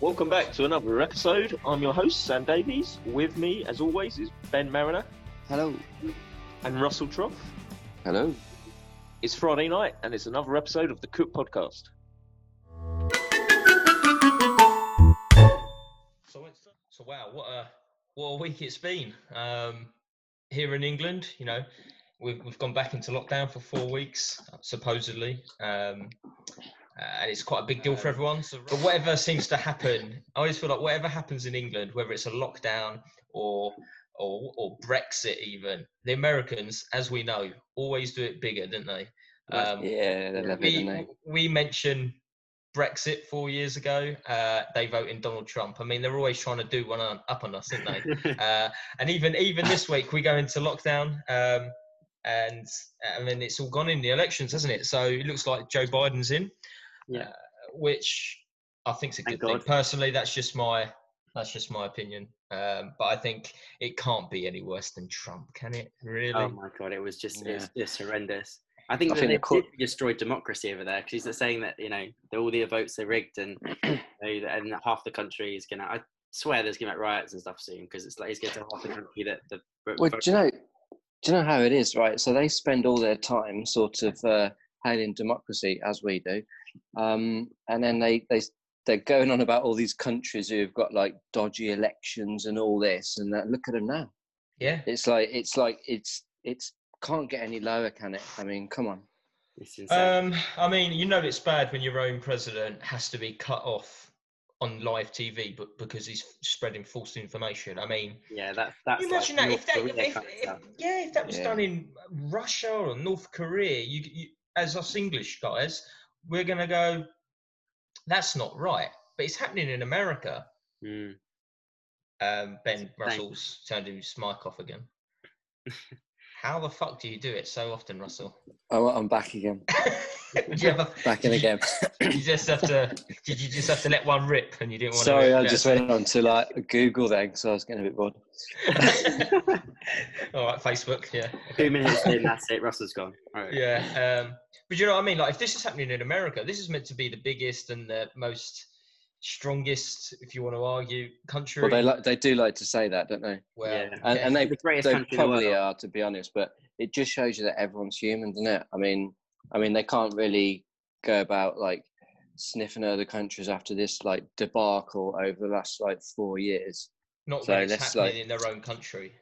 Welcome back to another episode. I'm your host, Sam Davies. With me, as always, is Ben Mariner Hello. and Russell Trough. Hello. It's Friday night, and it's another episode of the Cook Podcast. So, it's, so wow, what a what a week it's been um, here in England. You know, we've we've gone back into lockdown for four weeks, supposedly. Um, and it's quite a big deal for everyone. So, but whatever seems to happen, I always feel like whatever happens in England, whether it's a lockdown or or or Brexit, even the Americans, as we know, always do it bigger, don't they? Um, yeah, they love it, we, they? we mentioned Brexit four years ago. Uh, they vote in Donald Trump. I mean, they're always trying to do one on, up on us, aren't they? uh, and even even this week, we go into lockdown. Um, and I mean, it's all gone in the elections, hasn't it? So it looks like Joe Biden's in Yeah. uh, which I think is a Thank good thing. God. Personally, that's just my that's just my opinion. Um, but I think it can't be any worse than Trump, can it? Really? Oh my god, it was just Yeah. it's just horrendous. I think I think they the court- destroyed democracy over there because he's saying that you know that all the votes are rigged and you know, and half the country is gonna. I swear there's gonna be riots and stuff soon because it's like he's getting to half the country that the. Well, vote- do you know? Do you know how it is, right? So they spend all their time sort of uh, hailing democracy, as we do, um, and then they they they're going on about all these countries who've got like dodgy elections and all this, and that, look at them now. yeah. It's like it's like it's it's can't get any lower, can it? I mean, come on. Um, I mean, you know, it's bad when your own president has to be cut off on live TV, but because he's spreading false information. I mean, yeah, that's that's. Imagine like that if that North if, Korea if, if- yeah if that was Yeah. done in Russia or North Korea you, you as us English guys we're gonna go that's not right but it's happening in America Mm. um, Ben Thank- Russell's turned his mic off again how the fuck do you do it so often Russell Oh, I'm back again. did you ever Back in again. did you just have to did you just have to let one rip and you didn't want Sorry, to I just went on to like Google then because I was getting a bit bored. all right Facebook yeah Two minutes in, that's it. Russell's gone. All right. Yeah, um, but you know what I mean. Like, if this is happening in America, this is meant to be the biggest and the most strongest, if you want to argue, country. Well, they like they do like to say that, don't they? well, Yeah. And, and they The greatest they country in the probably are, to be honest. But it just shows you that everyone's human, doesn't it? I mean, I mean, they can't really go about like sniffing other countries after this like debacle over the last like four years. not so when it's happening like- in their own country.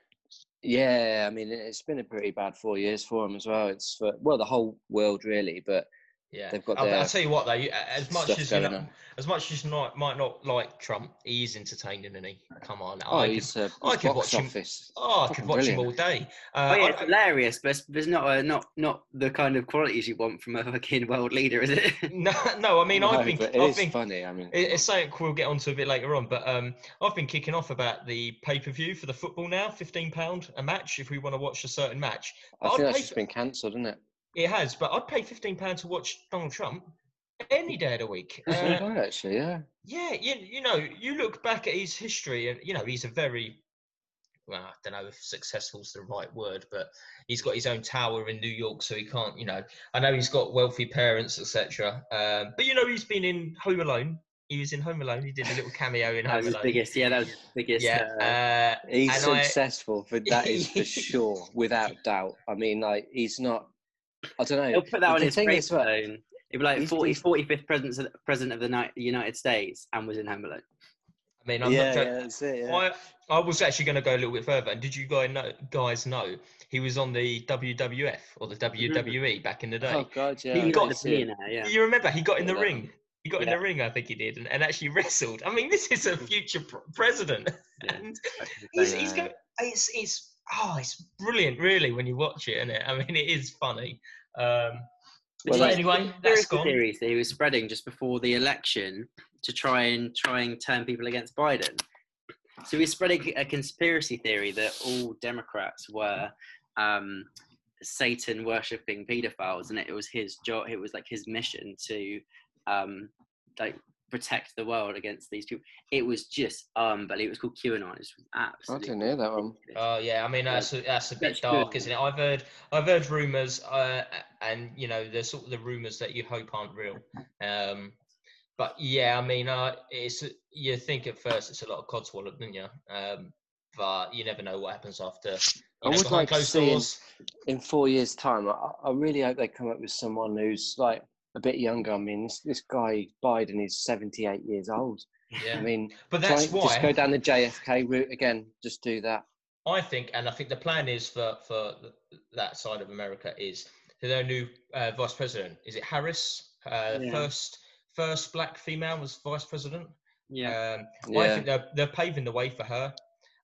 Yeah, I mean, it's been a pretty bad four years for them as well. It's for well, the whole world really, but Yeah, They've got I'll, I'll tell you what though. As much as you know, on. as much as you not, might not like Trump, he is entertaining, and he. Come on, oh, I could, he's, uh, I his could box watch him- office. oh, I could fucking watch him all day. Oh Uh, yeah, I- it's hilarious, but it's- there's not a, not not the kind of qualities you want from a fucking world leader, is it? no, no, I mean, No, I've been, but it I've is been, funny. I mean, It- It's something we'll get onto a bit later on, but um, I've been kicking off about the pay per view for the football now, fifteen pound a match if we want to watch a certain match. I I'd think that's pay just been cancelled, isn't it? It has, but I'd pay fifteen pound to watch Donald Trump any day of the week. Uh, actually, yeah. yeah, you, you know, you look back at his history, and you know he's a very well, I don't know if successful is the right word, but he's got his own tower in New York, so he can't, you know. I know he's got wealthy parents, etc. Um, but you know, he's been in Home Alone. He was in Home Alone. He did a little cameo in That Home was Alone. biggest. Yeah, that was biggest. Yeah, uh, uh, He's and I- successful, for that is for sure, without doubt. I mean, like he's not. I don't know. he'll put that on the his thing is, what- gravestone. It'd be like He's- 40, 45th president of, president of the United States and was in Home Alone. I mean, I'm yeah, not joking. yeah, it. Yeah. I, I was actually going to go a little bit further. And did you guys know, guys know he was on the WWF or the WWE mm-hmm. back in the day? Oh God, yeah. He I got can the see it. millionaire, yeah. You remember he got in the that ring. He got in the ring, I think he did, and, and actually wrestled. I mean, this is a future pr- president, and he's, he's going. It's it's oh, it's brilliant, really, when you watch it, isn't it? I mean, it is funny. Um, Well, that's- anyway, that's conspiracy gone. theories that he was spreading just before the election to try and try and turn people against Biden. So he was spreading a conspiracy theory that all Democrats were um, Satan worshipping paedophiles, and it was his job. It was like his mission to um, like protect the world against these people. It was just unbelievable. It was called QAnon. It was absolutely. I absolutely. didn't hear that one. ridiculous. Oh yeah, I mean that's a, that's a bit that's dark, good. isn't it? I've heard I've heard rumours, uh, and you know, there's sort of the rumours that you hope aren't real. Um, but yeah, I mean, uh, it's you think at first it's a lot of codswallop, don't you? Um, but you never know what happens after. I You know, would like to see in, in four years' time. I, I really hope they come up with someone who's like a bit younger. I mean, this, this guy Biden is seventy-eight years old. Yeah. I mean, but try- that's just go down the JFK route again. Just do that. I think, and I think the plan is for for that side of America is their new uh, vice president. Is it Harris? Uh, Yeah. First first black female was vice president. Yeah. Um, I Yeah. think they're they're paving the way for her,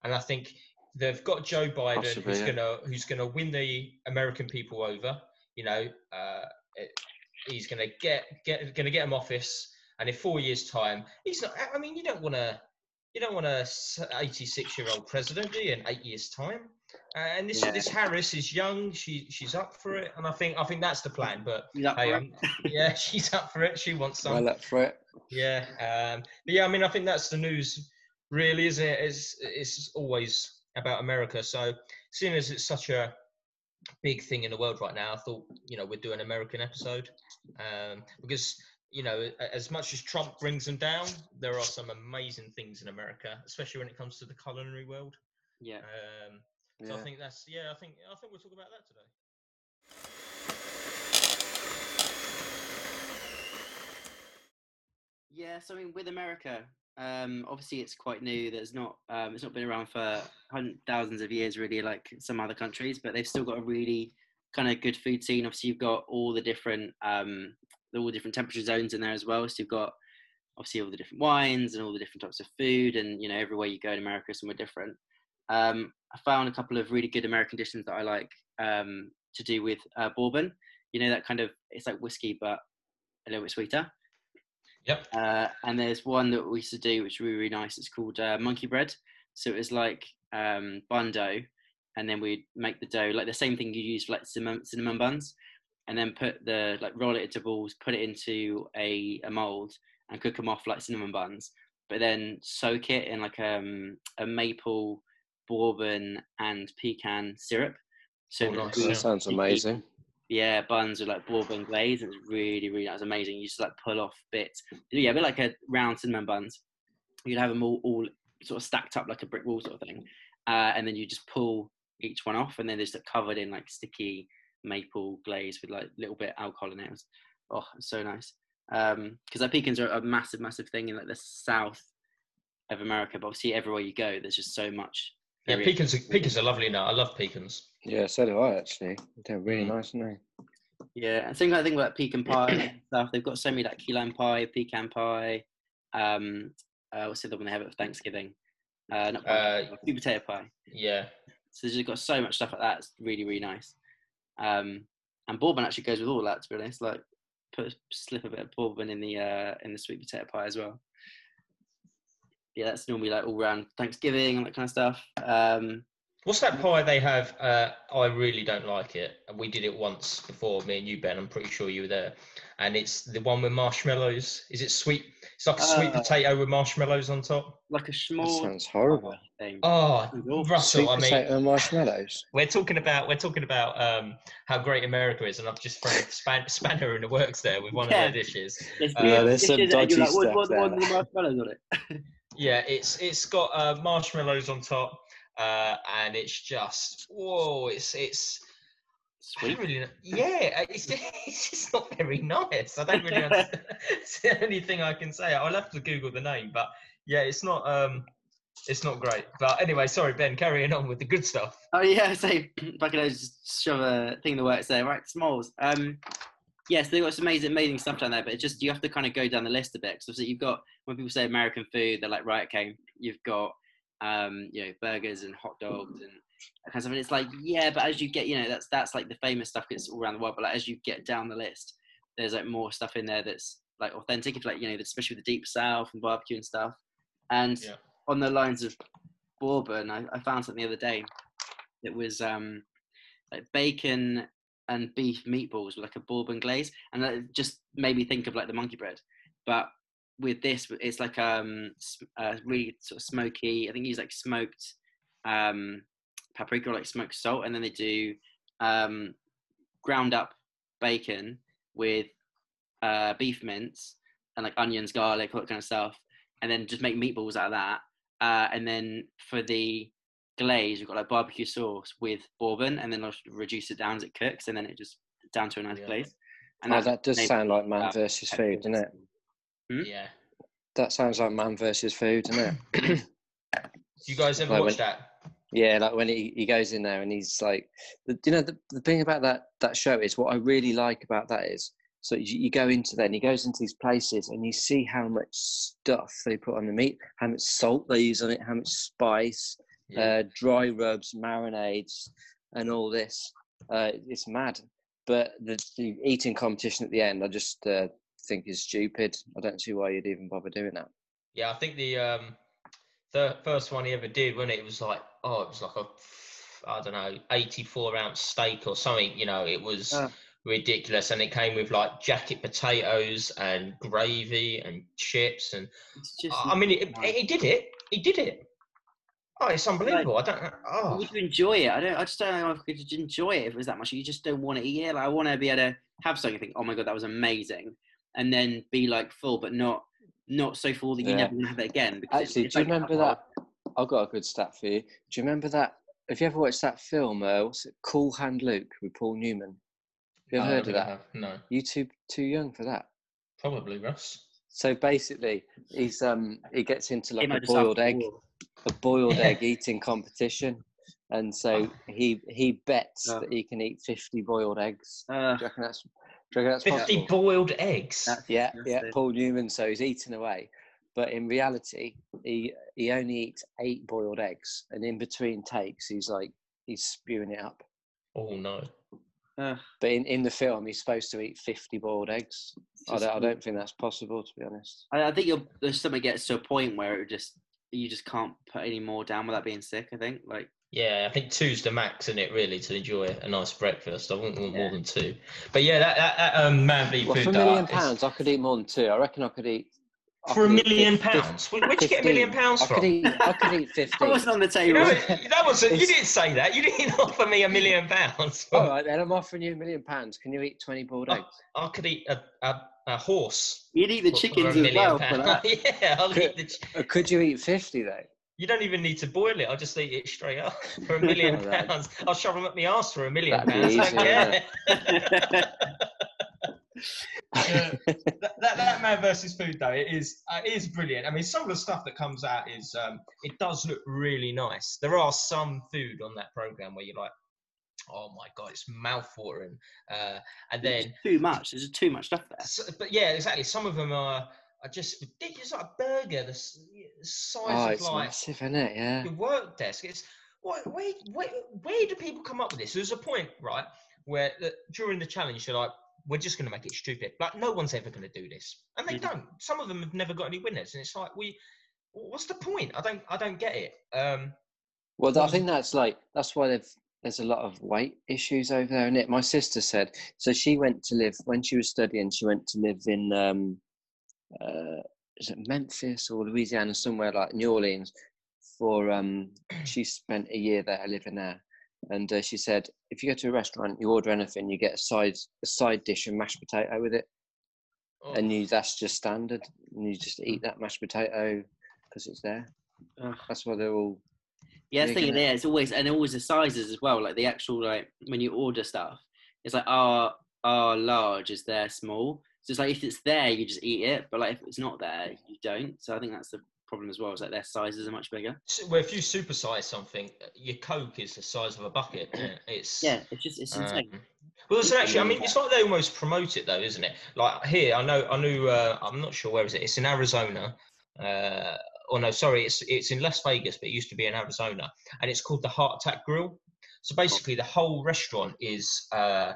and I think they've got Joe Biden, Possibly, who's yeah. gonna who's gonna win the American people over. You know, uh, it- he's gonna get get gonna get him office, and in four years' time, he's not. I mean, you don't want to. You don't want a 86 year old president, do you? In eight years' time, and this Yeah. this Harris is young. She she's up for it, and I think I think that's the plan. But hey, um, yeah, she's up for it. She wants some. Well up for it. Yeah, um, but yeah, I mean, I think that's the news, really, isn't it? It's it's always about America. So, seeing as it's such a big thing in the world right now, I thought you know we'd do an American episode um, because you know as much as Trump brings them down, there are some amazing things in America, especially when it comes to the culinary world. Yeah. Um, so Yeah. I think that's yeah, I think I think we'll talk about that today. Yeah, so I mean, with America, um, obviously it's quite new. There's not, um, it's not been around for thousands of years, really, like some other countries. But they've still got a really kind of good food scene. Obviously, you've got all the different, um, all the different temperature zones in there as well. So you've got obviously all the different wines and all the different types of food, and you know, everywhere you go in America somewhere different. Um, I found a couple of really good American dishes that I like um, to do with uh, bourbon. You know, that kind of it's like whiskey, but a little bit sweeter. Yep. Uh, and there's one that we used to do, which was really, really nice. It's called uh, monkey bread. So it was like um, bun dough, and then we'd make the dough like the same thing you use for like cinnamon, cinnamon buns, and then put the like roll it into balls, put it into a, a mold, and cook them off like cinnamon buns. But then soak it in like um, a maple, bourbon, and pecan syrup. So Oh, nice, That sounds amazing. Yeah, buns with like bourbon glaze. It's really, really, that's amazing. You just like pull off bits. Yeah, a bit like a round cinnamon buns. You'd have them all, all sort of stacked up like a brick wall sort of thing. Uh, and then you just pull each one off, and then they're just like, covered in like sticky maple glaze with like little bit alcohol in it. It was- oh, it's so nice. Um, because like pecans are a massive, massive thing in like the south of America. But obviously, everywhere you go, there's just so much. Yeah, variation. pecans. are- Pecans are lovely now. I love pecans. Yeah, so do I actually. They're really Mm. nice, aren't they? Yeah, and same kind of thing about pecan pie and stuff. They've got so many like key lime pie, pecan pie. Um, uh, what's the other one they have at Thanksgiving? Uh, not pie, Uh, sweet potato pie. Yeah. So they've got so much stuff like that. It's really really nice. Um, and bourbon actually goes with all that. To be honest, like put a slip a bit of bourbon in the uh, in the sweet potato pie as well. Yeah, that's normally like all around Thanksgiving and that kind of stuff. Um, What's that pie they have? Uh, I really don't like it. We did it once before, me and you, Ben. I'm pretty sure you were there. And it's the one with marshmallows. Is it sweet? It's like a sweet Uh, potato with marshmallows on top. like a small. That small sounds horrible. thing. Oh, It's awful. Russell. Sweet I mean, potato and marshmallows. we're talking about we're talking about um, how great America is, and I've just thrown a span, spanner in the works there with one Yeah. of their dishes. There's Uh, weird there's some dishes dodgy like, stuff what, there. what are the marshmallows on it? Yeah, it's it's got uh, marshmallows on top, uh, and it's just whoa! It's it's Sweet. really. Yeah, it's, it's just not very nice. I don't really understand. it's the only thing I can say. I'll have to Google the name, but yeah, it's not um, it's not great. But anyway, sorry, Ben. Carrying on with the good stuff. Oh yeah, so if I could just shove a thing in the works there, right? Smalls. Um, yes, they've got some amazing, amazing stuff down there, but it's just you have to kind of go down the list a bit. So you've got when people say American food, they're like, right, okay, you've got um, you know, burgers and hot dogs and that kind of stuff. And it's like, yeah, but as you get, you know, that's that's like the famous stuff. It's all around the world, but like as you get down the list, there's like more stuff in there that's like authentic, if like you know, especially with the deep south and barbecue and stuff. And Yeah. on the lines of bourbon, I, I found something the other day. It was um, like bacon and beef meatballs with like a bourbon glaze, and that just made me think of like the monkey bread. But with this, it's like um, uh, really sort of smoky. I think use like smoked um, paprika or like smoked salt, and then they do um, ground up bacon with uh, beef mince and like onions, garlic, all that kind of stuff, and then just make meatballs out of that. Uh, and then for the glaze, we've got like barbecue sauce with bourbon, and then I'll reduce it down as it cooks, and then it just down to a nice Yeah. glaze. And Oh, that does sound like man versus food, doesn't it? Hmm? Yeah. That sounds like man versus food, doesn't it? You guys ever Like when- watched that? Yeah, like when he, he goes in there and he's like, the, you know, the, the thing about that that show is what I really like about that is, so you, you go into there and he goes into these places and you see how much stuff they put on the meat, how much salt they use on it, how much spice, Yeah. uh, dry rubs, marinades, and all this. Uh, it's mad. But the, the eating competition at the end, I just uh, think is stupid. I don't see why you'd even bother doing that. Yeah, I think the um, the first one he ever did, when it? it was like, oh, it was like a, I don't know, eighty-four ounce steak or something. You know, it was Ah. ridiculous, and it came with like jacket potatoes and gravy and chips, and It's just. I mean, it, it, he did it. He did it. Oh, it's unbelievable. I don't. know. Oh, Would you enjoy it? I don't. I just don't know if I could enjoy it if it was that much. You just don't want to eat it. Like I want to be able to have something. and Think, oh my god, that was amazing, and then be like full, but not not so full that you Yeah. never want to have it again. Because Actually, it's do you remember alcohol. that? I've got a good stat for you. Do you remember that? Have you ever watched that film? Uh, what's it? Cool Hand Luke with Paul Newman. Have you ever I heard of that? have- No, You too too young for that. probably Russ. So basically, he's um he gets into like Came a out just after boiled egg, war. A boiled egg eating competition, and so he he bets Oh. that he can eat fifty boiled eggs. Uh, Do you reckon that's? Do you reckon that's Fifty possible? boiled eggs. that's Yeah, yeah. disgusting. Paul Newman. So he's eating away, but in reality, he he only eats eight boiled eggs, and in between takes, he's like he's spewing it up. Oh no. Uh, But in, in the film, he's supposed to eat fifty boiled eggs. I don't, I don't think that's possible, to be honest. I, I think you'll, there's something gets to a point where it just you just can't put any more down without being sick. I think like Yeah, I think two's the max in it really to enjoy a nice breakfast. I wouldn't want more than two. But yeah, that, that, that um, man v Well, food for a diet million is- pounds, I could eat more than two. I reckon I could eat. I for a could eat million fif- fif- pounds. Where, where'd you get a million 15. pounds I from? could eat. I could eat that fifteen. wasn't on the You table. know, that wasn't. You didn't say that. You didn't offer me a million pounds. All right, then I'm offering you a million pounds. Can you eat twenty boiled eggs? I could eat a, a, a horse. You'd eat the for- for chickens as well for that. yeah, I'll eat the. ch- could you eat fifty though? You don't even need to boil it. I'll just eat it straight up for a million All right. pounds. I'll shove them up my ass for a million That'd pounds. I don't easier, care. that, that, that man versus food though it is uh, it is brilliant. I mean, some of the stuff that comes out is um, it does look really nice. There are some food on that program where you're like, oh my god, it's mouthwatering. Uh, and then, too much. There's too much stuff there. so, but yeah, exactly. Some of them are are just ridiculous. Like a burger, the size oh, of it's like massive, isn't it? Yeah. your work desk. It's what, where, where, where do people come up with this? There's a point, right, where the, during the challenge you're like, we're just going to make it stupid. Like no one's ever going to do this, and they Mhm. don't. Some of them have never got any winners, and it's like, we, what's the point? I don't, I don't get it. Um, Well, I think that's like that's why they've there's a lot of weight issues over there and it. My sister said so. She went to live when she was studying. She went to live in um, uh, is it Memphis or Louisiana, somewhere like New Orleans. For um, she spent a year there living there, and uh, she said if you go to a restaurant, you order anything, you get a side a side dish and mashed potato with it, oh, and you that's just standard, and you just eat that mashed potato because it's there. That's why they're all Yeah, that's the thing. it's always and always the sizes as well. Like the actual like when you order stuff, it's like our our large is there small. So it's like if it's there, you just eat it. But like if it's not there, you don't. So I think that's the problem as well. Is like their sizes are much bigger. so- well, if you supersize something, uh, your Coke is the size of a bucket. It's Yeah, it's just it's insane. Um, well, it's It's actually. I mean, it's like they almost promote it, though, isn't it? Like here, I know. I knew. Uh, I'm not sure where is it. It's in Arizona. Uh, or no, sorry, it's it's in Las Vegas, but it used to be in Arizona, and it's called the Heart Attack Grill. So basically, the whole restaurant is. Uh,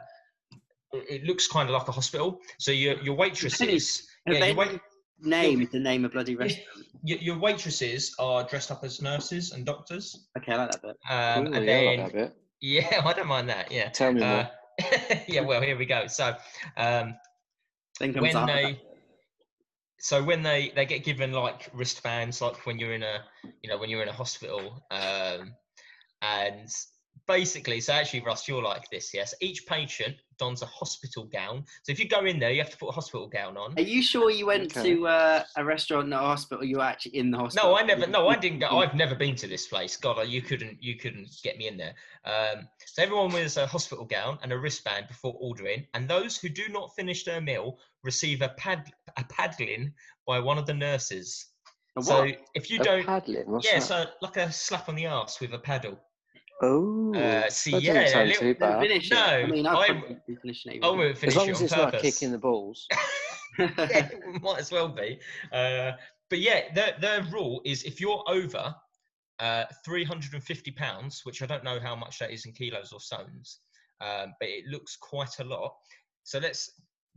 it it looks kind of like a hospital. So your your waitresses, Have yeah, your, wait, named the name of bloody restaurant? your, your waitresses are dressed up as nurses and doctors. Okay, I like that bit. Um, Ooh, and yeah, I like that bit. yeah, I don't mind that. Yeah. Tell me more. Uh, yeah, well, here we go. So, um, Then comes when they, attack. So when they they get given like wristbands, like when you're in a, you know, when you're in a hospital, um, and basically, so actually, Russ, you're like this, yes. Each patient dons a hospital gown. So if you go in there, you have to put a hospital gown on. Are you sure you went Okay. to uh, a restaurant, not a hospital? You were actually in the hospital. No, I never. No, I didn't go. I've never been to this place. God, you couldn't. You couldn't get me in there. Um, so everyone wears a hospital gown and a wristband before ordering, and those who do not finish their meal receive a pad a paddling by one of the nurses. A So if you A don't, paddling. What's yeah, that? so like a slap on the ass with a paddle. Oh, Uh, see, that yeah, doesn't sound little- too bad. finish it. I mean, I'd I'm- probably be finishing it. I even. won't finish As long it as it's purpose. not kicking the balls. yeah, might as well be. Uh, but yeah, their, their rule is if you're over uh, 350 pounds, which I don't know how much that is in kilos or stones, um, but it looks quite a lot. So let's,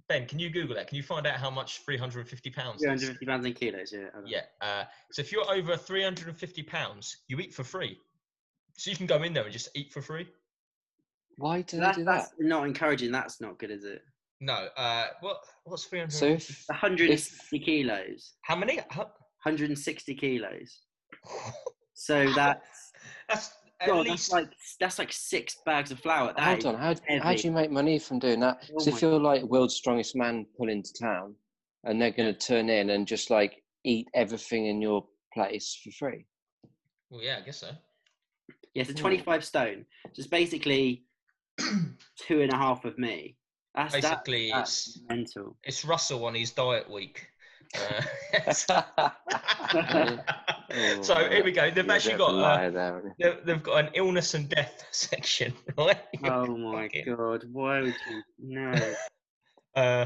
Ben, can you Google that? Can you find out how much 350 pounds 350 pounds in kilos, yeah. I don't know. Yeah. Uh, so if you're over 350 pounds, you eat for free. So you can go in there and just eat for free. Why do So they that, do that? that's not encouraging. That's not good, is it? No. Uh, what? What's 350? So if 160 kilos. how many? Hu- 160 kilos. So that's That's at God, least that's like that's like six bags of flour. That hold on, how how do you make money from doing that? Oh so if you're like world's strongest man pulling to town, and they're going to turn in and just like eat everything in your place for free. Well, yeah, I guess so. Yeah, it's a Hmm. 25 stone. So it's basically two and a half of me. That's that- Basically, that's it's mental. it's Russell on his diet week. Uh, so here we go. They've You're actually bit of a got uh, there, they've, they've got an illness and death section, right? Oh my god, why would you? No. Uh,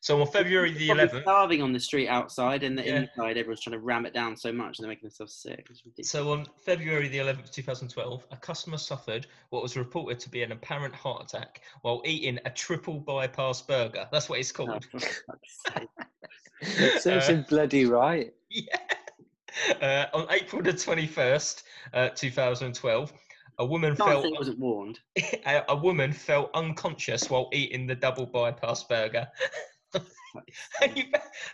so on February the Probably 11th. starving on the street outside, and the Yeah. inside, everyone's trying to ram it down so much, and they're making themselves sick. So on February the 11th, 2012, a customer suffered what was reported to be an apparent heart attack while eating a triple bypass burger. That's what it's Oh, called. for fuck's sake. Serves Uh, him bloody right. Yeah. Uh, on April the 21st, uh, 2012, a woman Can't fell it wasn't warned. a, a woman fell unconscious while eating the double bypass burger. And you-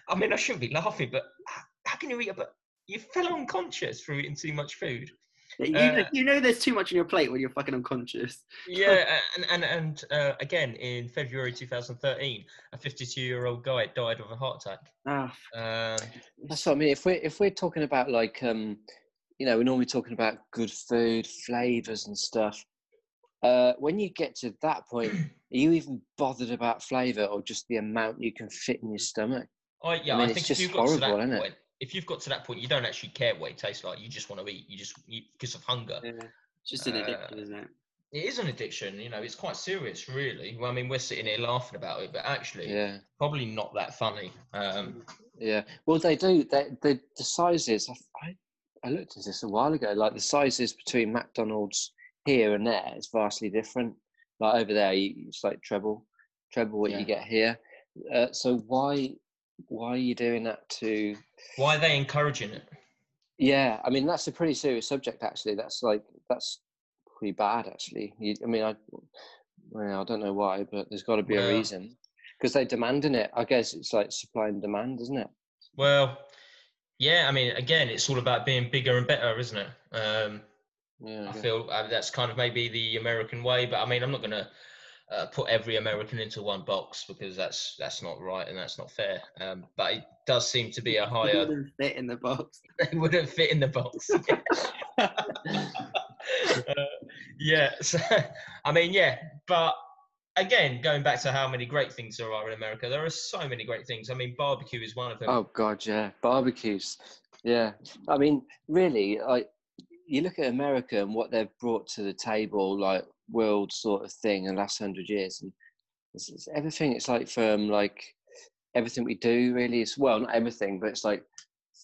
I mean, I shouldn't be laughing, but h- how can you eat a? bu- You fell unconscious from eating too much food. You, know, Uh, you know there's too much on your plate when you're fucking unconscious. Yeah, and and and uh, again in February 2013, a 52-year-old guy died of a heart attack. Ah, Um, That's what I mean. If we're if we're talking about like um, you know, we're normally talking about good food, flavors and stuff. Uh, when you get to that point, are you even bothered about flavor or just the amount you can fit in your stomach? I yeah, I mean, I it's think if you've got to horrible, that isn't it? point, if you've got to that point, you don't actually care what it tastes like. You just want to eat. You just because of hunger. yeah. It's just an Uh, addiction, isn't it? It is an addiction. You know, it's quite serious, really. Well, I mean, we're sitting here laughing about it, but actually, Yeah, probably not that funny. Um, yeah. Well, they do. They, the the sizes. I, I I looked at this a while ago. Like the sizes between McDonald's here and there is vastly different. Like over there, you, it's like treble, treble what Yeah. you get here. Uh, so why why are you doing that to? why are they encouraging it? Yeah, I mean that's a pretty serious subject. Actually, that's like that's pretty bad. Actually, you, I mean, I well, I don't know why, but there's got to be a reason because they're demanding it. I guess it's like supply and demand, isn't it? Well, yeah. I mean, again, it's all about being bigger and better, isn't it? Um, Yeah, I guess. feel uh, that's kind of maybe the American way, but I mean, I'm not going to uh, put every American into one box because that's that's not right and that's not fair. Um, but it does seem to be a It higher. wouldn't fit in the box. They wouldn't fit in the box. uh, yeah. So, I mean, yeah, but again, going back to how many great things there are in America, there are so many great things. I mean, barbecue is one of them. Oh God, yeah, barbecues. Yeah, I mean, really, like you look at America and what they've brought to the table, like world sort of thing in the last hundred years, and it's, it's everything. It's like from like everything we do, really. It's well, not everything, but it's like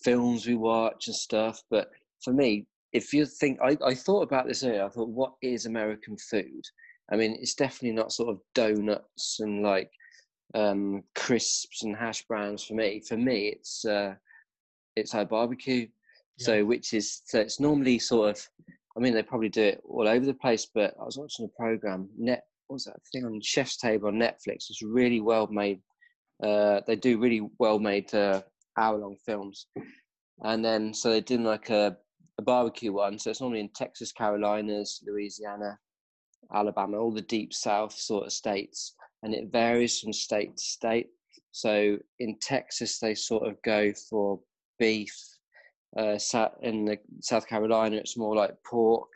films we watch and stuff. But for me, if you think, I, I thought about this earlier. I thought, what is American food? I mean, it's definitely not sort of donuts and like um, crisps and hash browns for me. For me, it's uh, it's our barbecue. So which is so it's normally sort of. I mean, they probably do it all over the place. But I was watching a program. Net what was that thing on Chef's Table on Netflix? It's really well made. Uh, they do really well made uh, hour long films, and then so they did like a, a barbecue one. So it's normally in Texas, Carolinas, Louisiana, Alabama, all the deep South sort of states, and it varies from state to state. So in Texas, they sort of go for beef. Uh, in the South Carolina, it's more like pork,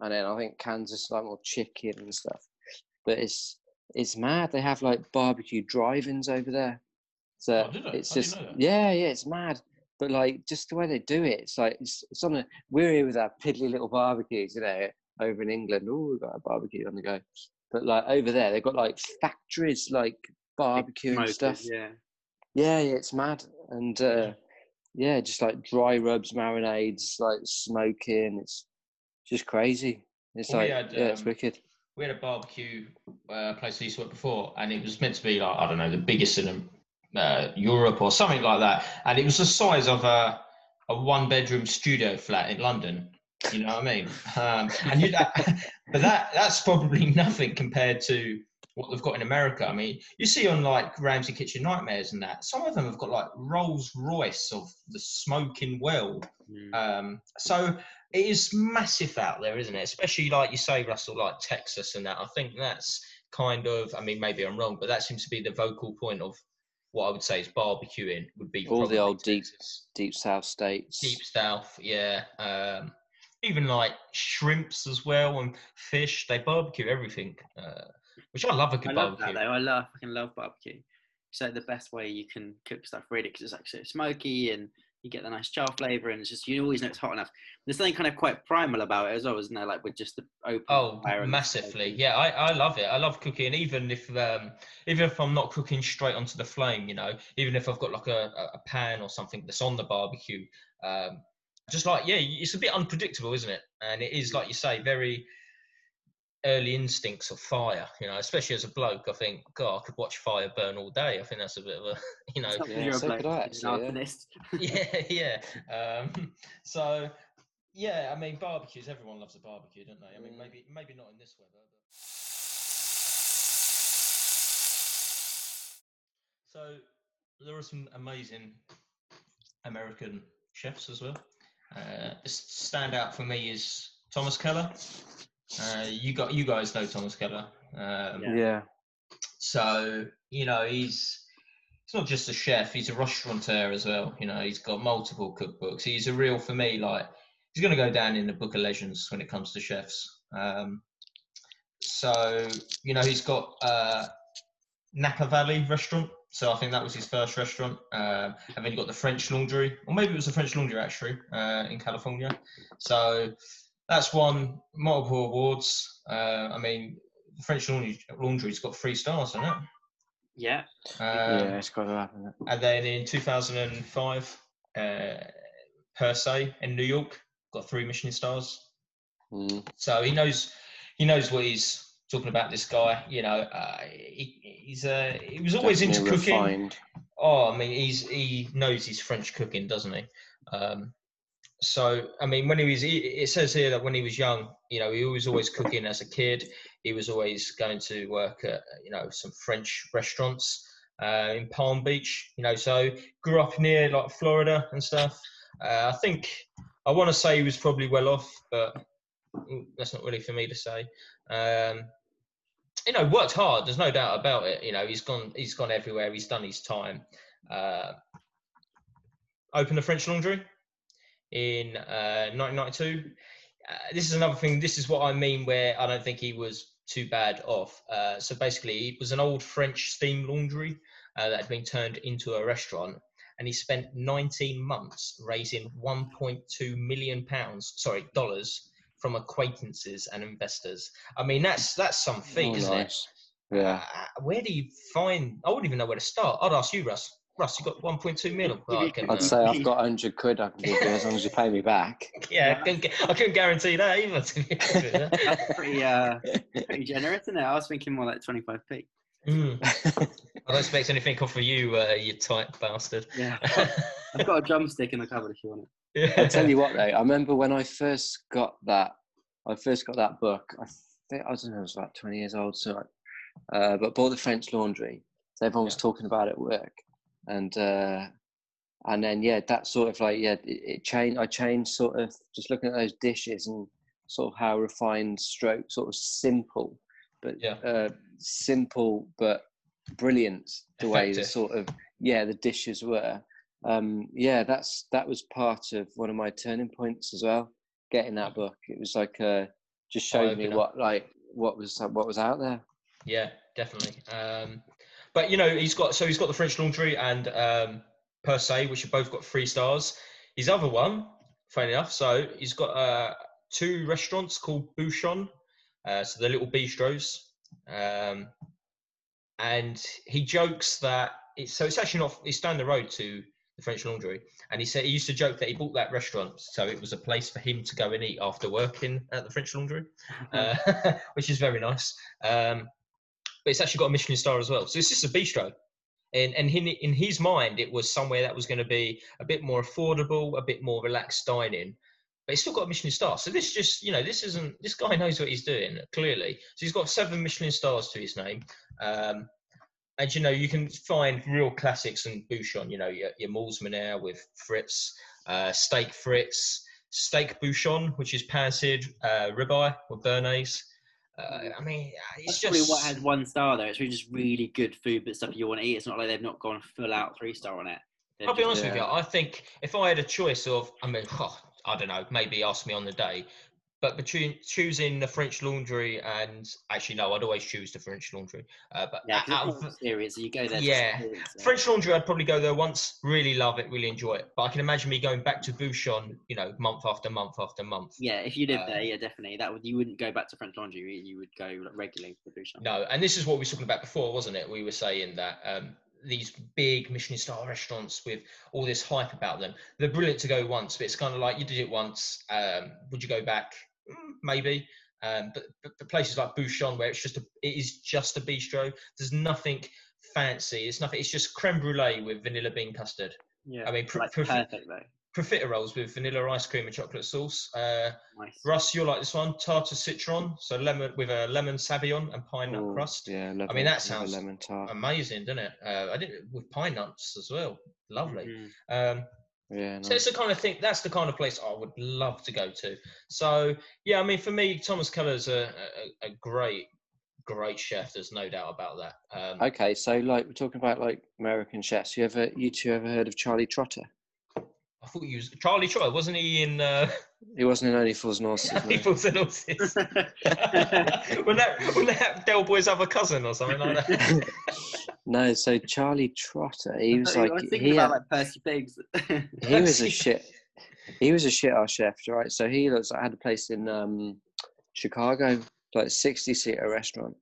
and then I think Kansas like more chicken and stuff. But it's it's mad. They have like barbecue drive-ins over there. So Oh, it's just yeah, yeah, it's mad. But like just the way they do it, it's like it's, it's on a. We're here with our piddly little barbecues, you know, over in England. Oh, we've got a barbecue on the go. But like over there, they've got like factories like barbecue and stuff. Yeah. Yeah, yeah, it's mad. And uh, yeah, just like dry rubs, marinades, like smoking. It's just crazy. It's Well, like had, yeah, it's um, wicked. we had a barbecue uh, place we used to work before, and it was meant to be like I don't know the biggest in uh, Europe or something like that, and it was the size of a a one bedroom studio flat in London. You know what I mean? Um, and you, but that that's probably nothing compared to what they've got in America. I mean, you see on like Ramsay Kitchen Nightmares and that, some of them have got like Rolls Royce of the smoking well Mm. um, so it is massive out there, isn't it? Especially like you say, Russell, like Texas and that. I think that's kind of. I mean, maybe I'm wrong, but that seems to be the vocal point of what I would say is barbecuing. Would be All the probably old deep- Deep South states. deep south, yeah. Um, even like shrimps as well and fish, they barbecue everything, uh, which I love a good love barbecue. that though. I love fucking love barbecue. It's like the best way you can cook stuff really because it's like so smoky and you get the nice char flavour and it's just you always know it's hot enough. There's something kind of quite primal about it as well, isn't there? Like with just the open Oh, fire and the massively! Yeah, I, I love it. I love cooking, and even if um, even if I'm not cooking straight onto the flame, you know, even if I've got like a, a a pan or something that's on the barbecue, um, just like yeah, it's a bit unpredictable, isn't it? And it is like you say, very early instincts of fire. You know, especially as a bloke, I think God, I could watch fire burn all day. I think that's a bit of a you know, It's not 'cause Yeah, you're a so bloke, could I, actually, yeah. yeah, yeah. Um, so, yeah, I mean, barbecues. Everyone loves a barbecue, don't they? I mean, Mm. maybe maybe not in this weather. But... So there are some amazing American chefs as well. Uh, the standout for me is Thomas Keller. Uh, you got you guys know Thomas Keller. Um, Yeah. Yeah. so you know he's he's not just a chef; he's a restaurateur as well. You know, he's got multiple cookbooks. He's a real for me like he's going to go down in the book of legends when it comes to chefs. Um, so you know he's got uh, Napa Valley restaurant. So I think that was his first restaurant. Um, and then you got the French Laundry, or maybe it was the French Laundry actually uh, in California. So that's won multiple awards. Uh, I mean, the French Laundry, Laundry's got three stars on it. Yeah. Um, yeah, it's got to happen. And then in 2005, uh, Per se in New York got three Michelin stars. Mm. So he knows he knows what he's talking about. This guy, you know, uh, he, he's uh, he was always into cooking. refined. Oh, I mean, he's he knows his French cooking, doesn't he? Um, so, I mean, when he was, it says here that when he was young, you know, he was always cooking as a kid. He was always going to work at, you know, some French restaurants uh, in Palm Beach. You know, so grew up near like Florida and stuff. Uh, I think I want to say he was probably well off, but mm, that's not really for me to say. Um, you know, worked hard. There's no doubt about it. You know, he's gone. He's gone everywhere. He's done his time. Uh, opened a French Laundry in uh, 1992. Uh, this is another thing. This is what I mean. Where I don't think he was too bad off. Uh, so basically, it was an old French steam laundry uh, that had been turned into a restaurant, and he spent 19 months raising 1.2 million pounds. Sorry, dollars from acquaintances and investors. I mean, that's that's some feat, Oh, isn't it? Yeah. Uh, where do you find? I wouldn't even know where to start. I'd ask you, Russ. Russ, you got 1.2 mil. Well, I can, I'd uh, say I've got 100 quid I can give you as long as you pay me back. yeah, I couldn't, I couldn't guarantee that either. To be honest with you. That's pretty, uh, pretty generous, isn't it? I was thinking more like 25p. Mm. I don't expect anything off of you, uh, you tight bastard. Yeah. I've got a drumstick in the cupboard if you want it. Yeah. I tell you what, though, I remember when I first got that. I first got that book. I think I don't know, I was about twenty years old, so I, uh, but bought the French Laundry. So everyone was Yeah. talking about it at work, and uh, and then yeah, that sort of like yeah, it, it changed. I changed sort of just looking at those dishes and sort of how refined, stroke, sort of simple, but Yeah. uh, simple but brilliant. The way the sort of yeah the dishes were. Um, yeah, that's that was part of one of my turning points as well. Getting that book, it was like uh, just showed me what like what was what was out there. Yeah, definitely. Um, but you know, he's got so he's got the French Laundry and um, Per se, which have both got three stars. His other one, funny enough, so he's got uh, two restaurants called Bouchon, uh, so they're little bistros, um, and he jokes that it's so it's actually not it's down the road to the French Laundry, and he said he used to joke that he bought that restaurant so it was a place for him to go and eat after working at the French Laundry uh, which is very nice. Um, but it's actually got a Michelin star as well. So it's just a bistro. And, and in, in his mind, it was somewhere that was going to be a bit more affordable, a bit more relaxed dining. But it's still got a Michelin star. So this just, you know, this isn't, this guy knows what he's doing, clearly. So he's got seven Michelin stars to his name. Um, and, you know, you can find real classics in Bouchon, you know, your, your Menaire with frites, uh, steak frites, steak Bouchon, which is pan-seared uh, ribeye or béarnaise. Uh, I mean, it's That's just what has one star though. It's really just really good food, but stuff you want to eat. It's not like they've not gone full out three star on it. They've I'll be just- honest with you. I think if I had a choice of, I mean, I don't know, maybe ask me on the day, but between choosing the French Laundry and actually no, I'd always choose the French Laundry. Uh, but Yeah, out of-. So you go there. Yeah. it. French Laundry, I'd probably go there once, really love it, really enjoy it. But I can imagine me going back to Bouchon, you know, month after month after month. Yeah, if you lived Uh, there, yeah, definitely. That would you wouldn't go back to French Laundry. You you would go regularly to Bouchon. No, and this is what we were talking about before, wasn't it? We were saying that um, these big Michelin star restaurants with all this hype about them, they're brilliant to go once, but it's kind of like you did it once. Um, would you go back? Mm, Maybe. Um, but, but the places like Bouchon, where it's just a, it is just a bistro. There's nothing fancy. It's nothing. It's just creme brulee with vanilla bean custard. Yeah, I mean, pr- like pr- perfect though. profiteroles with vanilla ice cream and chocolate sauce. Uh, Nice. Russ, you'll like this one. Tarte au citron, so lemon with a lemon sabayon and pine nut Ooh, crust. Yeah, I mean, that sounds lemon tart. amazing, doesn't it? Uh, I did it with pine nuts as well. Lovely. Mhm. Um, yeah, so it's the kind of thing. That's the kind of place I would love to go to. So yeah, I mean, for me, Thomas Keller's a, a, a great, great chef. There's no doubt about that. Um, Okay, so like we're talking about like American chefs. You ever, you two ever heard of Charlie Trotter? I thought you was Charlie Troy, wasn't he in uh, He wasn't in Only Fools and Horses. no. People's and Horses? that that Del Boy's other cousin or something like that? no, so Charlie Trotter, he was like was he, had- like Percy Pigs. he was a shit. He was a shit ass chef, right? So he looks. I had a place in um, Chicago, like sixty seater restaurant,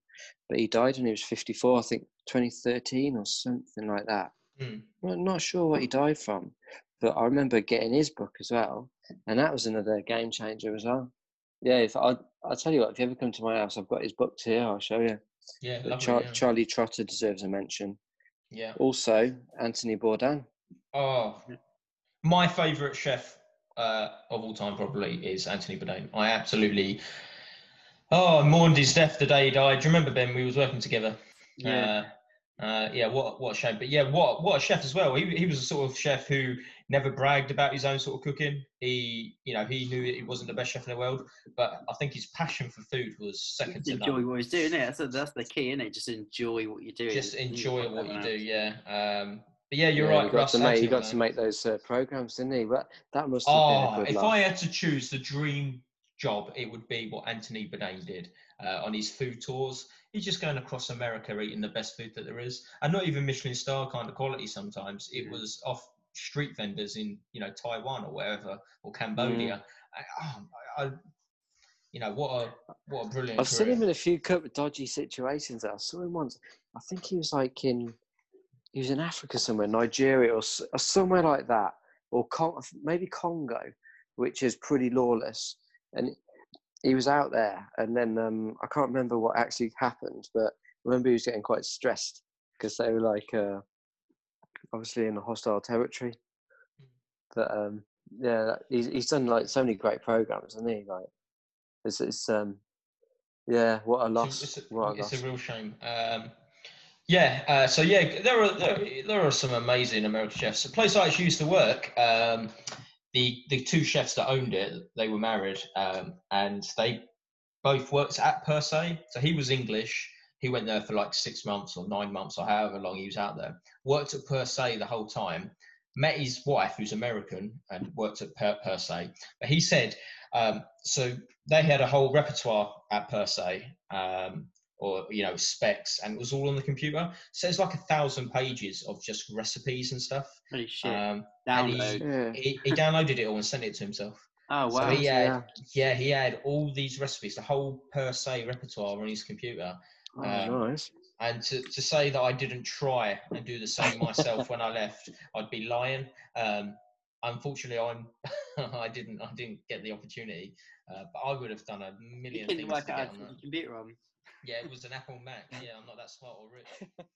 but he died when he was fifty four. I think twenty thirteen or something like that. Hmm. I'm not sure what he died from, but I remember getting his book as well, and that was another game changer as well. Yeah, if I, I'll tell you what, if you ever come to my house, I've got his books here. I'll show you. Yeah, lovely, Char- yeah. Charlie Trotter deserves a mention. yeah. Also, Anthony Bourdain. Oh, my favourite chef uh, of all time probably is Anthony Bourdain. I absolutely, oh, I mourned his death the day he died. Do you remember Ben? We was working together. yeah. Uh, uh, yeah, what what a shame. But yeah, what what a chef as well. He he was a sort of chef who never bragged about his own sort of cooking. He you know he knew he wasn't the best chef in the world, but I think his passion for food was second to enjoy none. what he's doing. Yeah, that's that's the key, isn't it? Just enjoy what you're doing. Just enjoy think what you do. Yeah. Um, but yeah, you're Yeah, right, He got Russ. to make, he got to make those uh, programs, didn't he? But that must have been Oh, a good if laugh. I had to choose the dream job, it would be what Anthony Bourdain did uh, on his food tours. He's just going across America eating the best food that there is, and not even Michelin star kind of quality. Sometimes it Mhm. was off street vendors in you know Taiwan or wherever or Cambodia. I, oh, I, I, you know what a what a brilliant. I've seen him in a few dodgy situations. I saw him once. I think he was like in, he was in Africa somewhere, Nigeria or, or somewhere like that, or Con- maybe Congo, which is pretty lawless. And he was out there, and then um, I can't remember what actually happened, but I remember he was getting quite stressed because they were like, uh, obviously in a hostile territory. But um, yeah, he's he's done like so many great programs, hasn't he? Like, it's it's um, yeah, what a loss! It's, a, what a it's loss. a real shame. Um, yeah, uh, so yeah, there are there, there are some amazing American chefs. A place I used to work, um, the the two chefs that owned it, they were married, um, and they both worked at Per Se. So he was English. He went there for like six months or nine months or however long he was out there. Worked at Per Se the whole time. Met his wife, who's American, and worked at Per, per Se. But he said, um, so they had a whole repertoire at Per Se, um, or you know specs, and it was all on the computer. So it's like a thousand pages of just recipes and stuff. Holy shit. Um, and he- Download. Yeah. he, he downloaded it all and sent it to himself. Oh wow! So he had, yeah. yeah, he had all these recipes, the whole per se repertoire on his computer. Oh, Um, nice. And to, to say that I didn't try and do the same myself when I left, I'd be lying. Um, unfortunately, I'm I didn't I didn't get the opportunity, uh, but I would have done a million couldn't things work to out get how on that. the computer on. Yeah, it was an Apple Mac. Yeah, I'm not that smart or rich.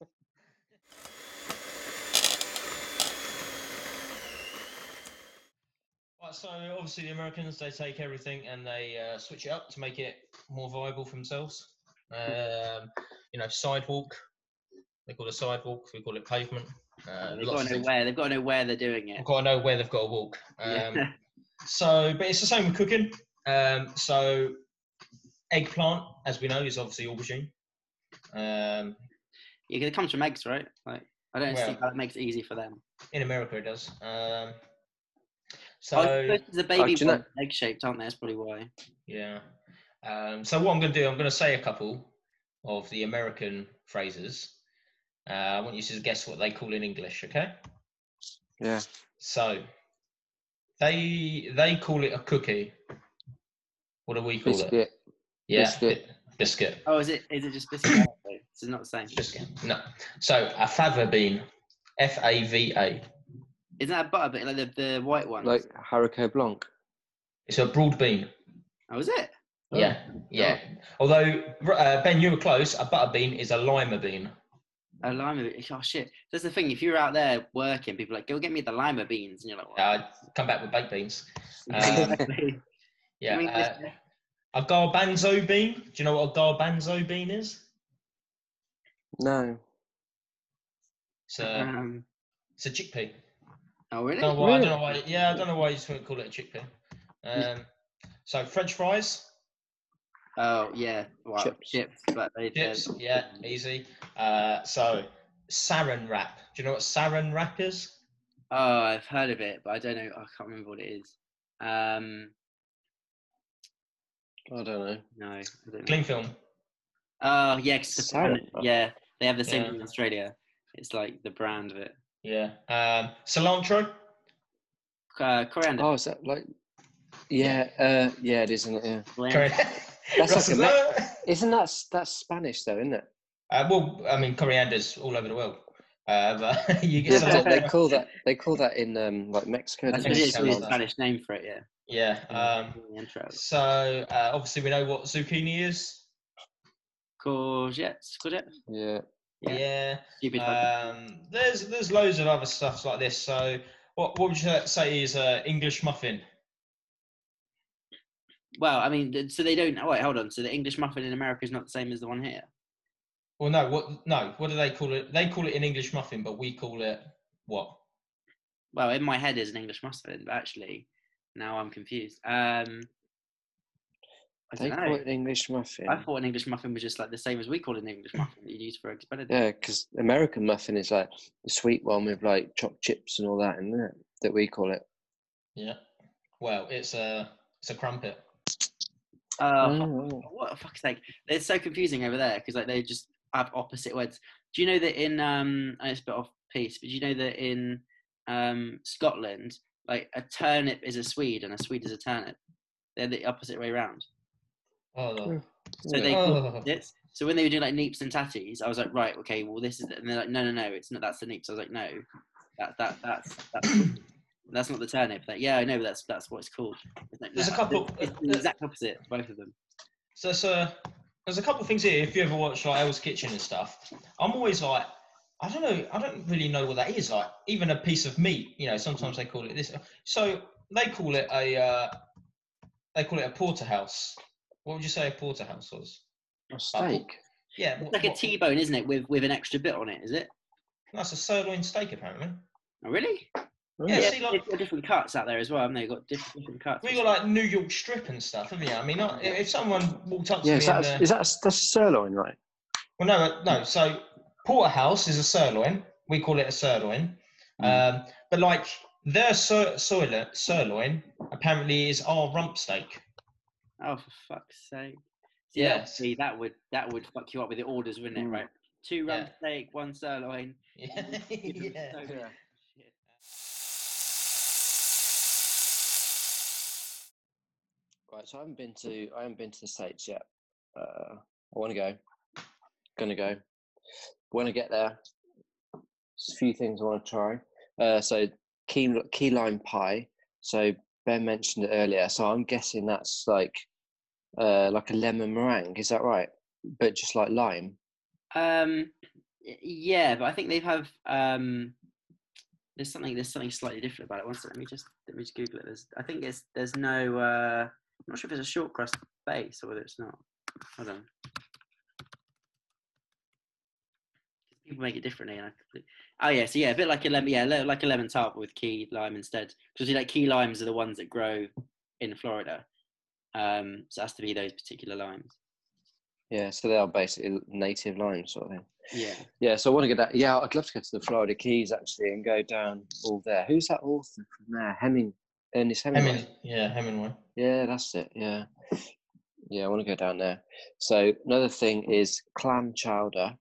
Right, so obviously the Americans they take everything and they uh, switch it up to make it more viable for themselves. Um, you know, sidewalk. They call it sidewalk. We call it pavement. Uh, they've got to know things. where. They've got to know where they're doing it. They've got to know where they've got to walk. Um, Yeah. so, but it's the same with cooking. Um, so, eggplant, as we know, is obviously aubergine. Um, Yeah, 'cause it comes from eggs, right? Like, I don't see Well- how that makes it easy for them. in America, it does. Um, so, oh, I suppose the baby do you know- egg shaped, aren't they? That's probably why. yeah. Um, so, what I'm going to do, I'm going to say a couple of the American phrases. Uh, I want you to guess what they call in English, okay? Yeah. So, they they call it a cookie. What do we call it? Biscuit. Yeah, biscuit. bi- biscuit. Oh, is it? Is it just biscuit? It's not the same. Biscuit. No. So a fava bean, F A V A. Isn't that a butter bit like the, the white one? Like Haricot Blanc. It's a broad bean. oh, is it? Oh. Yeah, yeah. Although uh, Ben, you were close. A butter bean is a lima bean. A lima bean. Oh shit! That's the thing. If you're out there working, people are like go get me the lima beans, and you're like, what? Uh, come back with baked beans. Um, Yeah. I mean, uh, a garbanzo bean. Do you know what a garbanzo bean is? No. It's a, um, it's a chickpea. oh really? I don't know why. I don't know why. Yeah, I don't know why you just wouldn't call it a chickpea. Um, so French fries. Oh yeah, well, Chips. chips, but they, they're- Chips, yeah, easy. Uh, so saran wrap. Do you know what saran wrap is? Oh, I've heard of it, but I don't know. I can't remember what it is. Um, I don't know. no, I don't know. Cling film. Oh yeah, 'cause the Saran brand- yeah, they have the same Yeah. in Australia. It's like the brand of it. Yeah. Um, cilantro. Uh, coriander. Oh, is that like? Yeah. Uh, yeah, it is, isn't it? Yeah. coriander. That's Russell, like a uh, Isn't that s- that's Spanish though, isn't it? uh, well, I mean, coriander's all over the world. Uh, but you get Yeah, they call that they call that in um like Mexico. That's don't what it they? is. Mexico It's a stuff. Spanish name for it. Yeah. Yeah. Um, so uh, obviously we know what zucchini is. Courgettes. Courgette. Yeah. Yeah. Yeah. Um, there's there's loads of other stuffs like this. So what what would you say is uh, English muffin? Well, I mean, so they don't. Oh, wait, hold on. So the English muffin in America is not the same as the one here. Well, no. What no? What do they call it? They call it an English muffin, but we call it what? Well, in my head is an English muffin, but actually, now I'm confused. Um, I They call know. it English muffin. I thought an English muffin was just like the same as we call an English muffin that you use for eggs Benedict. Yeah, because American muffin is like the sweet one with like chopped chips and all that, isn't it? That we call it. Yeah. Well, it's a it's a crumpet. Oh, fuck, Oh. what a fuck's sake! It's so confusing over there because like they just have opposite words. Do you know that in um, and it's a bit off piece, but do you know that in um Scotland, like a turnip is a Swede and a Swede is a turnip. They're the opposite way around. Oh, Hmm. So they call Oh. opposites. So when they were doing like neeps and tatties, I was like, right, okay, well this is, the, and they're like, no, no, no, it's not. That's the neeps. I was like, no, that that that's that's that's not the turnip. Like, yeah, I know, but that's that's what it's called. It's like, There's a couple- It's the exact opposite, both of them. So there's a there's a couple of things here. If you ever watch like Hell's Kitchen and stuff, I'm always like, I don't know, I don't really know what that is. Like even a piece of meat, you know, sometimes they call it this. So they call it a uh, they call it a porterhouse. What would you say a porterhouse was? A steak. Yeah, It's what- like a what- T-bone, isn't it, with with an extra bit on it? Is it? That's a sirloin steak apparently. Oh, really? Yeah, Yeah, see, like- they've got different cuts out there as well, haven't they? Got different, different cuts. We got like New York strip and stuff, haven't you? I mean, I- if someone walked up to Yeah, me is that, and, uh, is that that's a sirloin, right? well, no, no. So porterhouse is a sirloin. We call it a sirloin. Um, but like their sir, sirloin, sirloin apparently is our rump steak. Oh, for fuck's sake! See, Yes. that, see, that would that would fuck you up with the orders, wouldn't it? Mm. Right, two rump Yeah. steak, one sirloin. Yeah. yeah. So good. Yeah. Shit. Right, so I haven't been to I haven't been to the states yet. Uh, I want to go. Gonna go. When I get there, there's a few things I want to try. Uh, so key key lime pie. So Ben mentioned it earlier. So I'm guessing that's like uh, like a lemon meringue. Is that right? But just like lime. Um, yeah, but I think they have um. There's something there's something slightly different about it. One second, let me just let me just Google it. There's I think it's there's no uh not sure if it's a short crust base or whether it's not. Hold on. People make it differently, and I complete- oh yeah, so yeah, a bit like a lemon, yeah, like a lemon tart with key lime instead. Because you like key limes are the ones that grow in Florida, um, so it has to be those particular limes. Yeah, so they are basically native limes, sort of thing. Yeah, Yeah, so I want to get that. Yeah, I'd love to go to the Florida Keys actually and go down all there. Who's that author from there? Hemming, Ernest Hemingway. Hemin, yeah, Hemingway. Yeah, that's it. Yeah, yeah, I want to go down there. So another thing is clam chowder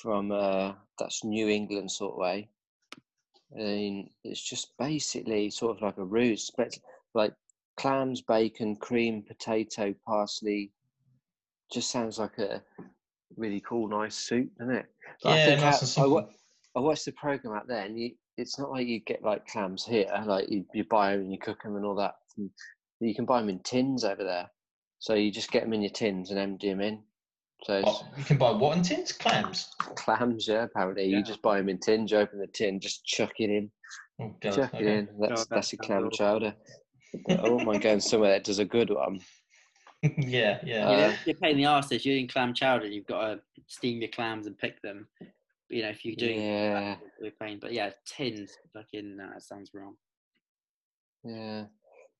from uh, that's New England sort of way. I mean, it's just basically sort of like a ruse, but like clams, bacon, cream, potato, parsley. Just sounds like a really cool, nice soup, doesn't it? But Yeah, nice and I, simple. I watched the program out there, and you, it's not like you get like clams here, like you, you buy them and you cook them and all that. And you can buy them in tins over there, so you just get them in your tins and empty them in. So Oh, you can buy what in tins? Clams. clams, yeah. Apparently, Yeah. you just buy them in tins. You open the tin, just chuck it in, Oh, God. chuck it in. That's God, that's that your sounds clam chowder. But I wouldn't mind going somewhere that does a good one. yeah, yeah. you know, Uh, you're paying the arse if you're doing clam chowder. You've got to steam your clams and pick them. But, you know, if you're doing Yeah, we're paying, but yeah, tins. Fucking, no, that sounds wrong. yeah.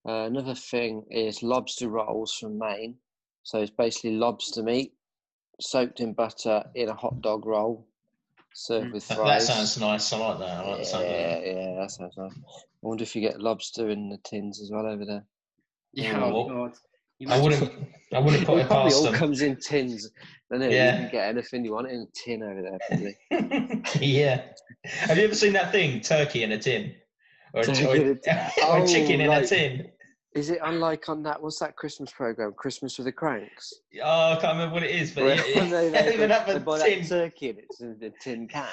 Uh, another thing is lobster rolls from Maine. So it's basically lobster meat soaked in butter in a hot dog roll, served Mm. with That, fries. that sounds nice. I like that. I like the sound of yeah, that. yeah, that sounds nice. I wonder if you get lobster in the tins as well over there. Yeah, Yeah, oh well, god. I wouldn't. I wouldn't put It past all them. comes in tins. It? Yeah. You can get anything you want in a tin over there, probably. yeah. Have you ever seen that thing, turkey in a tin? Or, Turkey or, in a or Oh, chicken in a tin? Is it unlike on that? What's that Christmas program? Christmas with the Kranks. Oh, I can't remember what it is, but Where- yeah, they, they, even they, have a tin. turkey and it's in a tin can,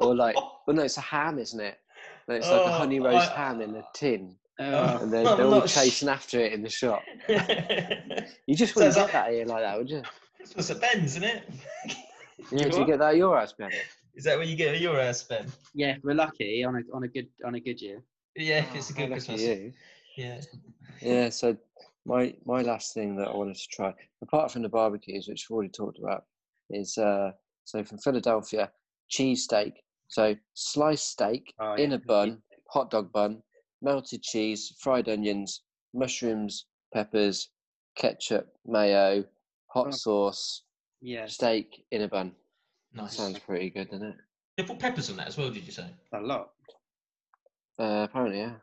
or like, well, no, it's a ham, isn't it? No, it's like a Oh, honey roast I- ham in a tin, Oh, and they're, they're all not sh- chasing after it in the shop. You just wouldn't is get that- that here like that, would you? Christmas at Ben's, isn't it? Yeah, do you get that at your house, Ben? Is that where you get your ass, Ben? yeah, we're lucky on a on a good on a good year. Yeah, if it's a Oh, good Christmas. you. Yeah. Yeah, so my my last thing that I wanted to try, apart from the barbecues, which we've already talked about, is uh so from Philadelphia, cheesesteak. So sliced steak Oh, in yeah. a bun, hot dog bun, melted cheese, fried onions, mushrooms, peppers, ketchup, mayo, hot Oh. sauce, Yeah, steak in a bun. Nice. Sounds pretty good, doesn't it? They put peppers on that as well, did you say? a lot. Uh, apparently, yeah.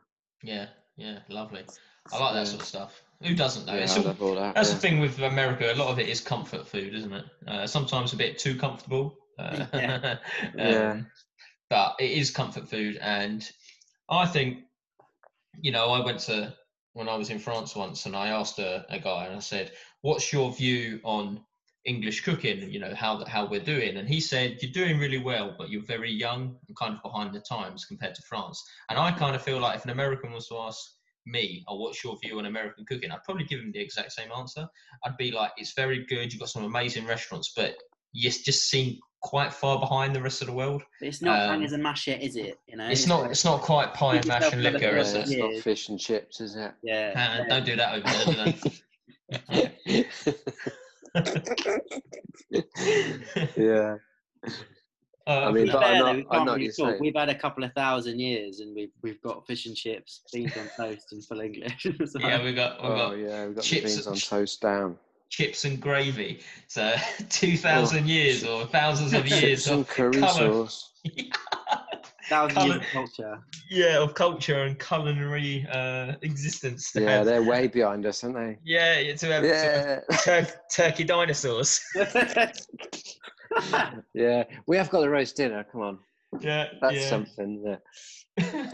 Yeah, yeah, lovely. I like that Yeah. sort of stuff. Who doesn't though? yeah It's all- love all that. that's yeah. the thing with America. A lot of it is comfort food, isn't it? Uh, sometimes a bit too comfortable. Uh, Yeah. Yeah. um, But it is comfort food, and I think, you know, I went to when I was in France once, and I asked a, a guy, and I said, "What's your view on English cooking? You know, how how we're doing?" And he said, "You're doing really well, but you're very young and kind of behind the times compared to France." And I kind of feel like if an American was to ask me, "Oh, what's your view on American cooking?" I'd probably give him the exact same answer. I'd be like, "It's very good. You've got some amazing restaurants, but you just seem quite far behind the rest of the world. But it's not Um, hangers and mash yet, is it? You know, It's not. It's not quite pie and mash and liquor, Yeah, is it? it's not fish and chips, is it? yeah. Uh, yeah. Don't do that over there. Do yeah. Uh, I mean, but fair, I'm though, not- we I'm can't not really just talk. saying. We've had a couple of thousand years, and we've we've got fish and chips, beans on toast, and full English. So- yeah, we got we Oh got yeah, we've got the chips- beans on toast down. Chips and gravy. So two thousand years or thousands of years of curry colour- sauce. thousand years Colour- of culture. yeah of culture and culinary uh, existence. Yeah, have- they're way behind us, aren't they? yeah, yeah, to have, to have tur- turkey dinosaurs. yeah. We have got the roast dinner. Come on, yeah, that's yeah. something. Yeah.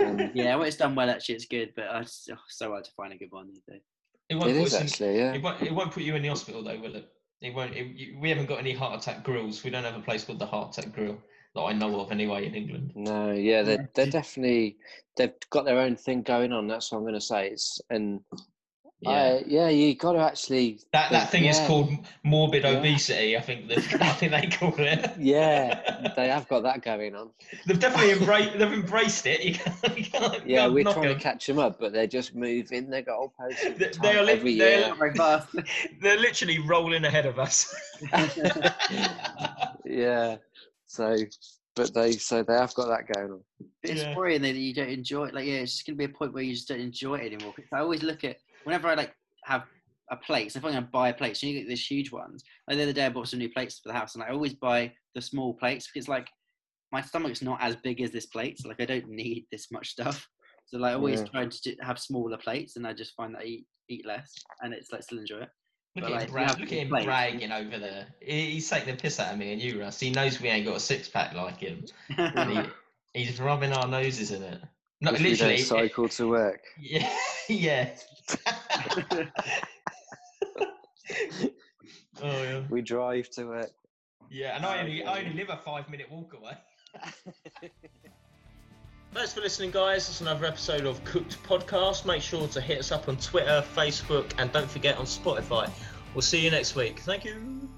Um, yeah, when it's done well, actually, it's good. But uh, it's oh, so hard to find a good one these days. It won't it put in- actually. Yeah. It won't, it won't put you in the hospital though, will it? It won't. It, you, we haven't got any heart attack grills. We don't have a place called the Heart Attack Grill that I know of anyway in England. No, yeah, they're they're definitely they've got their own thing going on. That's what I'm going to say. It's and Yeah, yeah, yeah, you got to actually that that thing is called morbid Yeah. obesity. I think they've, I think they call it. Yeah, they have got that going on. they've definitely embraced. They've embraced it. You can't, you can't, Yeah, can't we're knock trying them. to catch them up, but they're just moving their goalposts all the They- time, they are li- every they're- year. Fast. They're literally rolling ahead of us. Yeah, so but they so they have got that going on. It's Yeah. worrying that you don't enjoy it. Like, yeah, it's just gonna be a point where you just don't enjoy it anymore. 'Cause I always look at whenever I like have a plate. So if I'm gonna buy a plate, so you get these huge ones. Like the other day, I bought some new plates for the house, and I always buy the small plates because like my stomach's not as big as this plate. So like I don't need this much stuff. So like I always Yeah. try to have smaller plates, and I just find that I eat eat less, and it's like still enjoy it. Look But, at, like, him, you bra- look at him play. bragging over there. He's taking the piss out of me and you, Russ. He knows we ain't got a six pack like him. And he, he's rubbing our noses in it. No, If we don't literally. cycle to work. Yeah, yeah. oh yeah, We drive to work. yeah. And I only, I only live a five minute walk away. Thanks for listening, guys. That's another episode of Cooked Podcast. Make sure to hit us up on Twitter, Facebook, and don't forget on Spotify. We'll see you next week. Thank you.